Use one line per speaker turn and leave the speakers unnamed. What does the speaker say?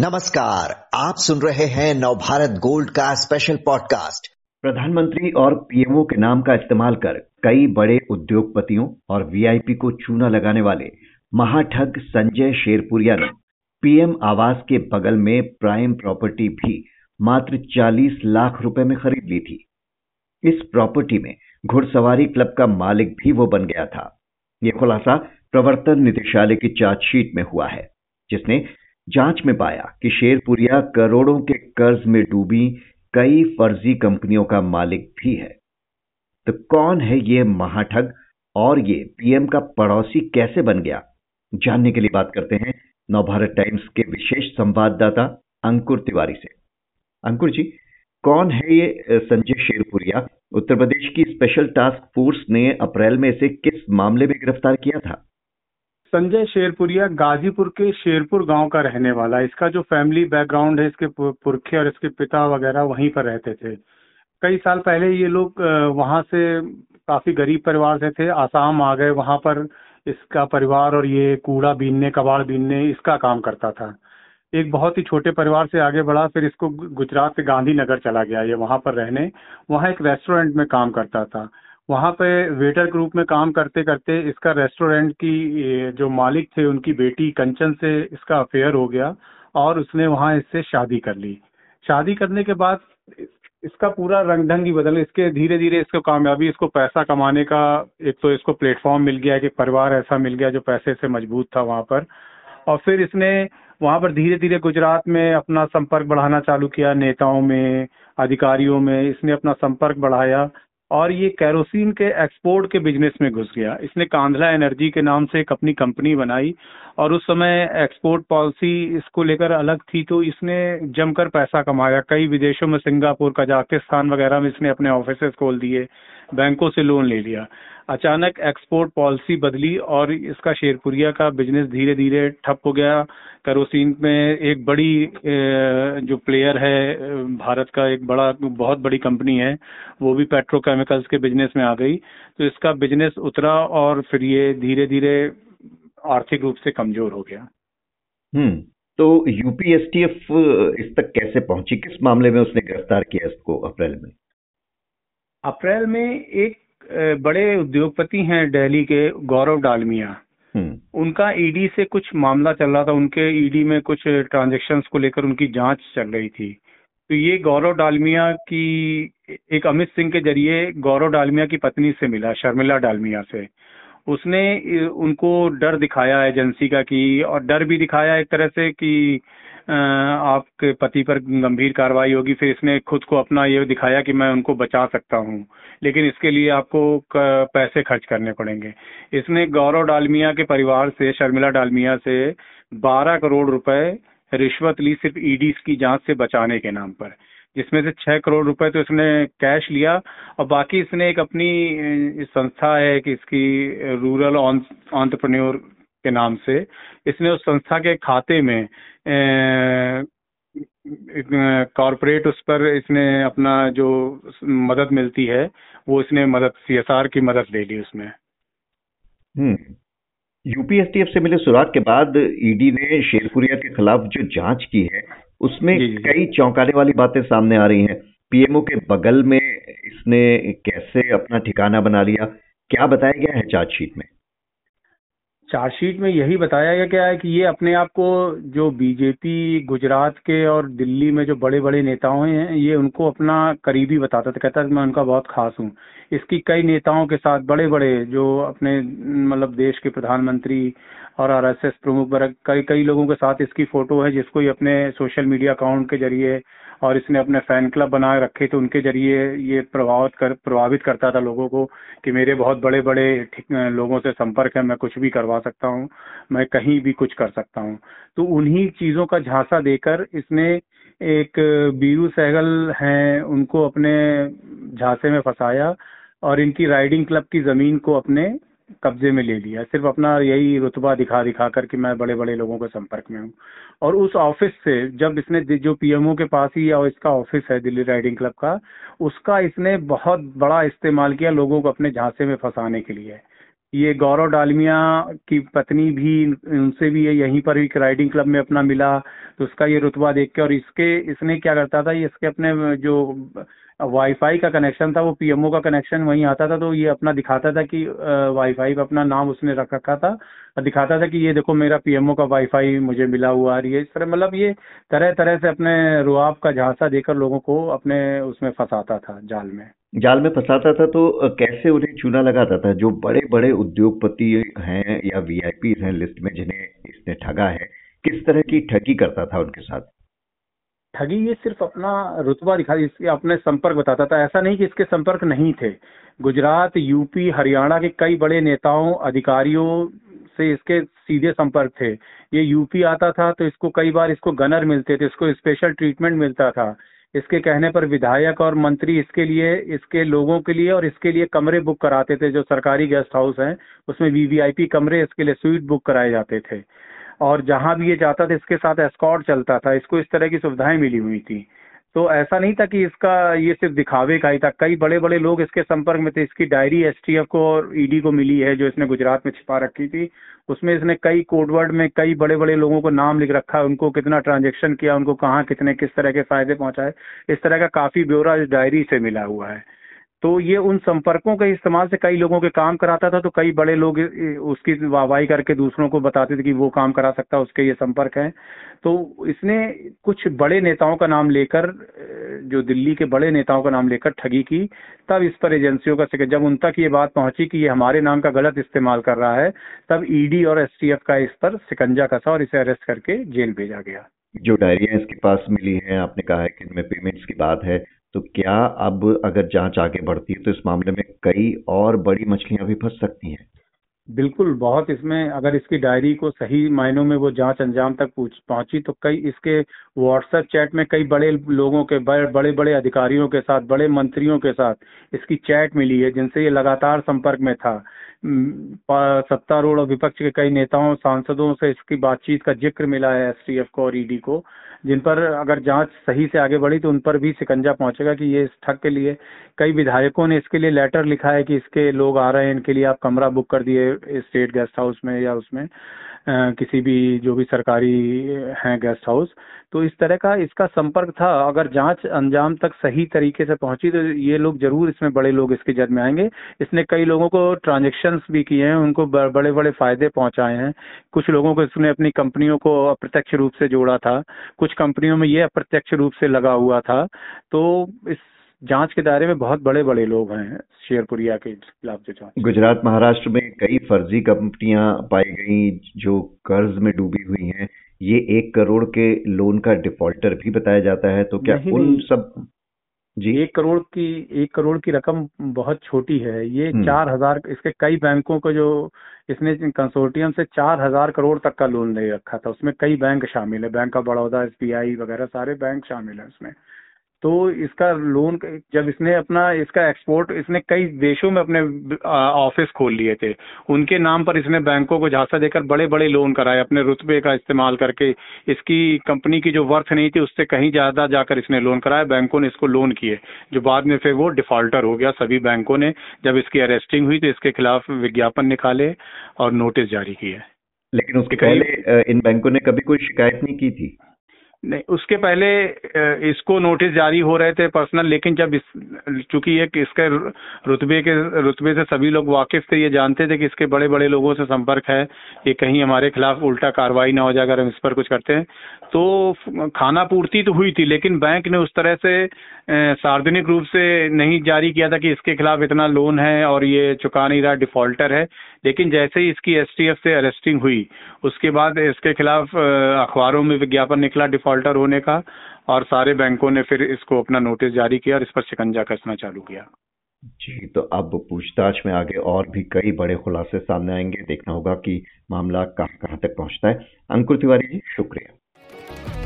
नमस्कार, आप सुन रहे हैं नवभारत गोल्ड का स्पेशल पॉडकास्ट
प्रधानमंत्री और पीएमओ के नाम का इस्तेमाल कर कई बड़े उद्योगपतियों और वीआईपी को चूना लगाने वाले महाठग संजय शेरपुरिया ने पीएम आवास के बगल में प्राइम प्रॉपर्टी भी मात्र 40 लाख रुपए में खरीद ली थी। इस प्रॉपर्टी में घुड़सवारी क्लब का मालिक भी वो बन गया था। यह खुलासा प्रवर्तन निदेशालय की चार्जशीट में हुआ है, जिसने जाँच में पाया कि शेरपुरिया करोड़ों के कर्ज में डूबी कई फर्जी कंपनियों का मालिक भी है। तो कौन है ये महाठग और ये पीएम का पड़ोसी कैसे बन गया? जानने के लिए बात करते हैं नवभारत टाइम्स के विशेष संवाददाता अंकुर तिवारी से। अंकुर जी, कौन है ये संजय शेरपुरिया? उत्तर प्रदेश की स्पेशल टास्क फोर्स ने अप्रैल में इसे किस मामले में गिरफ़्तार किया था?
संजय शेरपुरिया गाजीपुर के शेरपुर गाँव का रहने वाला इसका जो फैमिली बैकग्राउंड है, इसके पुरखे और इसके पिता वगैरह वहीं पर रहते थे। कई साल पहले ये लोग वहाँ से काफ़ी गरीब परिवार से थे, आसाम आ गए, वहाँ पर इसका परिवार और ये कूड़ा बीनने, कबाड़ बीनने, इसका काम करता था। एक बहुत ही छोटे परिवार से आगे बढ़ा, फिर इसको गुजरात से गांधीनगर चला गया। ये वहाँ पर रहने, वहाँ एक रेस्टोरेंट में काम करता था। वहाँ पे वेटर के रूप में काम करते करते इसका रेस्टोरेंट की जो मालिक थे, उनकी बेटी कंचन से इसका अफेयर हो गया और उसने वहाँ इससे शादी कर ली। शादी करने के बाद इसका पूरा रंग ढंग ही बदल, इसके धीरे धीरे इसको कामयाबी, इसको पैसा कमाने का, एक तो इसको प्लेटफॉर्म मिल गया कि परिवार ऐसा मिल गया जो पैसे से मज़बूत था वहाँ पर। और फिर इसने वहाँ पर धीरे धीरे गुजरात में अपना संपर्क बढ़ाना चालू किया, नेताओं में, अधिकारियों में, इसने अपना संपर्क बढ़ाया। और ये कैरोसिन के एक्सपोर्ट के बिज़नेस में घुस गया। इसने कांधला एनर्जी के नाम से एक अपनी कंपनी बनाई। और उस समय एक्सपोर्ट पॉलिसी इसको लेकर अलग थी तो इसने जमकर पैसा कमाया। कई विदेशों में सिंगापुर, कजाकिस्तान वगैरह में इसने अपने ऑफ़िस खोल दिए, बैंकों से लोन ले लिया। अचानक एक्सपोर्ट पॉलिसी बदली और इसका शेरपुरिया का बिज़नेस धीरे धीरे ठप हो गया। करोसिन में एक बड़ी जो प्लेयर है, भारत का एक बड़ा, बहुत बड़ी कंपनी है, वो भी पेट्रोकेमिकल्स के बिज़नेस में आ गई। तो इसका बिज़नेस उतरा और फिर ये धीरे धीरे आर्थिक रूप से कमज़ोर हो गया।
हम्म तो यूपीएसटीएफ इस तक कैसे पहुँची? किस मामले में उसने गिरफ़्तार किया इसको अप्रैल में?
अप्रैल में एक बड़े उद्योगपति हैं दिल्ली के गौरव डालमिया। हम्म। उनका ईडी से कुछ मामला चल रहा था। उनके ईडी में कुछ ट्रांजेक्शन को लेकर उनकी जाँच चल रही थी। तो ये गौरव डालमिया की एक अमित सिंह के ज़रिए गौरव डालमिया की पत्नी से मिला शर्मिला डालमिया से। उसने उनको डर दिखाया एजेंसी का कि, और डर भी दिखाया एक तरह से कि आपके पति पर गंभीर कार्रवाई होगी। फिर इसने खुद को अपना ये दिखाया कि मैं उनको बचा सकता हूँ। लेकिन इसके लिए आपको पैसे खर्च करने पड़ेंगे। इसने गौरव डालमिया के परिवार से, शर्मिला डालमिया से 12 करोड़ रुपए रिश्वत ली सिर्फ़ ईडी की जाँच से बचाने के नाम पर। जिसमें से छह करोड़ रुपए तो इसने कैश लिया। और बाकी इसने एक अपनी संस्था है कि इसकी रूरल ऑन्टरप्रन्योर के नाम से, इसने उस संस्था के खाते में कॉरपोरेट उस पर इसने अपना जो मदद मिलती है, वो इसने मदद, सीएसआर की मदद ले ली उसमें।
हम्म। यूपीएसटीएफ से मिले सुराग के बाद ईडी ने शेरपुरिया के खिलाफ जो जाँच की है उसमें कई चौंकाने वाली बातें सामने आ रही हैं। पीएमओ के बगल में इसने कैसे अपना ठिकाना बना लिया? क्या बताया गया है चार्जशीट में?
चार्जशीट में यही बताया गया क्या है कि ये अपने आप को जो बीजेपी गुजरात के और दिल्ली में जो बड़े बड़े नेताओं हैं ये उनको अपना करीबी बताता था कहता था मैं उनका बहुत खास हूँ। इसकी कई नेताओं के साथ बड़े बड़े जो अपने मतलब देश के प्रधानमंत्री और आरएसएस प्रमुख वर्ग, कई कई लोगों के साथ इसकी फ़ोटो है जिसको ये अपने सोशल मीडिया अकाउंट के ज़रिए और इसने अपने फ़ैन क्लब बनाए रखे थे, उनके ज़रिए ये प्रभावित कर, प्रभावित करता था लोगों को कि मेरे बहुत बड़े बड़े लोगों से संपर्क है, मैं कुछ भी करवा सकता हूँ, मैं कहीं भी कुछ कर सकता हूँ। तो उन्हीं चीज़ों का झांसा देकर इसने एक बीरू सहगल हैं, उनको अपने झांसे में फंसाया और इनकी राइडिंग क्लब की ज़मीन को अपने कब्जे में ले लिया। सिर्फ़ अपना यही रुतबा दिखा दिखा कर कि मैं बड़े बड़े लोगों के संपर्क में हूँ। और उस ऑफ़िस से जब इसने जो पीएमओ के पास ही या इसका ऑफ़िस है दिल्ली राइडिंग क्लब का, उसका इसने बहुत बड़ा इस्तेमाल किया लोगों को अपने झांसे में फंसाने के लिए। ये गौरव डालमिया की पत्नी भी, उनसे भी यहीं पर एक राइडिंग क्लब में अपना मिला तो उसका ये रुतबा देख के और इसके, इसने क्या करता था, ये इसके अपने जो वाईफाई का कनेक्शन था, वो पीएमओ का कनेक्शन वहीं आता था तो ये अपना दिखाता था कि वाईफाई का अपना नाम उसने रख रखा था। और दिखाता था कि ये देखो मेरा पीएमओ का वाईफाई मुझे मिला हुआ है ये इस तरह मतलब ये तरह तरह से अपने रुआब का झांसा देकर लोगों को अपने उसमें फंसाता था, जाल में।
जाल में फंसाता था तो कैसे उन्हें चूना लगाता था? जो बड़े बड़े उद्योगपति हैं या वीआईपी हैं लिस्ट में जिन्हें इसने ठगा है, किस तरह की ठगी करता था उनके साथ?
ठगी ये सिर्फ़ अपना रुतबा दिखा इसके अपने संपर्क बताता था। ऐसा नहीं कि इसके संपर्क नहीं थे। गुजरात यूपी हरियाणा के कई बड़े नेताओं, अधिकारियों से इसके सीधे संपर्क थे। ये यूपी आता था तो इसको कई बार इसको गनर मिलते थे, इसको स्पेशल ट्रीटमेंट मिलता था। इसके कहने पर विधायक और मंत्री इसके लिए, इसके लोगों के लिए और इसके लिए कमरे बुक कराते थे, जो सरकारी गेस्ट हाउस हैं, उसमें वीवीआईपी कमरे इसके लिए स्वीट बुक कराए जाते थे। और जहाँ भी ये जाता था, इसके साथ एस्कॉर्ट चलता था। इसको इस तरह की सुविधाएँ मिली हुई थी। तो ऐसा नहीं था कि इसका, ये सिर्फ़ दिखावे का ही था। कई बड़े बड़े लोग इसके संपर्क में थे। इसकी डायरी एसटीएफ को और ईडी को मिली है, जो इसने गुजरात में छिपा रखी थी। उसमें इसने कई कोडवर्ड में कई बड़े बड़े लोगों को नाम लिख रखा, उनको कितना ट्रांजेक्शन किया, उनको कहाँ, कितने, किस तरह के फ़ायदे पहुँचाए। इस तरह का काफ़ी ब्यौरा इस डायरी से मिला हुआ है। तो ये उन संपर्कों के इस्तेमाल से कई लोगों के काम कराता था तो कई बड़े लोग उसकी वाहवाही करके दूसरों को बताते थे कि वो काम करा सकता, उसके ये संपर्क हैं। तो इसने कुछ बड़े नेताओं का नाम लेकर जो दिल्ली के बड़े नेताओं का नाम लेकर ठगी की, तब इस पर एजेंसियों का जब उन तक ये बात पहुँची कि ये हमारे नाम का गलत इस्तेमाल कर रहा है, तब ईडी और एसटीएफ का इस पर सिकंजा कसा और इसे अरेस्ट करके जेल भेजा गया।
जो डायरिया इसके पास मिली है, आपने कहा है कि इनमें पेमेंट्स की बात है तो क्या अब अगर जाँच आगे बढ़ती है तो इस मामले में कई और बड़ी मछलियाँ भी फंस सकती हैं।
बिल्कुल, बहुत इसमें अगर इसकी डायरी को सही मायनों में वो जाँच अंजाम तक पहुँची तो कई इसके व्हाट्सएप चैट में कई बड़े लोगों के बड़े बड़े अधिकारियों के साथ, बड़े मंत्रियों के साथ इसकी चैट मिली है, जिनसे ये लगातार संपर्क में था। सत्तारूढ़ और विपक्ष के कई नेताओं, सांसदों से इसकी बातचीत का ज़िक्र मिला है एसटीएफ को और ईडी को। जिन पर अगर जाँच सही से आगे बढ़ी तो उन पर भी सिकंजा पहुंचेगा कि ये इस ठग के लिए, कई विधायकों ने इसके लिए लेटर लिखा है कि इसके लोग आ रहे हैं, इनके लिए आप कमरा बुक कर दिए, स्टेट गेस्ट हाउस में या उसमें। किसी भी, जो भी सरकारी हैं गेस्ट हाउस तो इस तरह का इसका संपर्क था। अगर जाँच अंजाम तक सही तरीके से पहुँची तो ये लोग ज़रूर इसमें बड़े लोग इसके जद में आएँगे। इसने कई लोगों को ट्रांजेक्शन भी किए हैं, उनको बड़े बड़े फ़ायदे पहुँचाए हैं। कुछ लोगों को इसने अपनी कंपनियों को अप्रत्यक्ष रूप से जोड़ा था। कुछ कंपनियों में ये अप्रत्यक्ष रूप से लगा हुआ था। तो इस जाँच के दायरे में बहुत बड़े बड़े लोग हैं शेयरपुरिया के खिलाफ जो जाँच।
गुजरात महाराष्ट्र में कई फर्जी कंपनियाँ पाई गई जो कर्ज में डूबी हुई हैं। ये एक करोड़ के लोन का डिफॉल्टर भी बताया जाता है तो क्या उन सब
जी। एक करोड़ की एक करोड़ की रकम बहुत छोटी है। ये हम्म। चार हज़ार इसके कई बैंकों को जो इसने कंसोर्टियम से चार हज़ार करोड़ तक का लोन ले रखा था उसमें कई बैंक शामिल है। बैंक ऑफ़ बड़ौदा एसबीआई वगैरह सारे बैंक शामिल है उसमें। तो इसका लोन जब इसने अपना इसका एक्सपोर्ट इसने कई देशों में अपने ऑफ़िस खोल लिए थे। उनके नाम पर इसने बैंकों को झांसा देकर बड़े बड़े लोन कराए अपने रुतबे का इस्तेमाल करके। इसकी कंपनी की जो वर्थ नहीं थी उससे कहीं ज़्यादा जाकर इसने लोन कराया। बैंकों ने इसको लोन किए जो बाद में फिर वो डिफॉल्टर हो गया। सभी बैंकों ने जब इसकी अरेस्टिंग हुई तो इसके खिलाफ विज्ञापन निकाले और नोटिस जारी किए।
लेकिन उसके पहले इन बैंकों ने कभी कोई शिकायत नहीं की थी?
नहीं, उसके पहले इसको नोटिस जारी हो रहे थे पर्सनल लेकिन जब इस, चूँकि ये इसके रुतबे के, रुतबे से सभी लोग वाकिफ थे, ये जानते थे कि इसके बड़े बड़े लोगों से संपर्क है ये कहीं हमारे खिलाफ उल्टा कार्रवाई ना हो जाए अगर हम इस पर कुछ करते हैं। तो खाना पूर्ति तो हुई थी, लेकिन बैंक ने उस तरह से सार्वजनिक रूप से नहीं जारी किया था कि इसके खिलाफ इतना लोन है और ये चुका नहीं रहा डिफॉल्टर है। लेकिन जैसे ही इसकी एसटीएफ से अरेस्टिंग हुई, उसके बाद इसके खिलाफ अखबारों में विज्ञापन निकला डिफॉल्टर होने का और सारे बैंकों ने फिर इसको अपना नोटिस जारी किया और इस पर शिकंजा कसना चालू किया।
जी तो अब पूछताछ में आगे और भी कई बड़े खुलासे सामने आएँगे। देखना होगा कि मामला कहाँ कहाँ तक पहुँचता है। अंकुर तिवारी जी, शुक्रिया।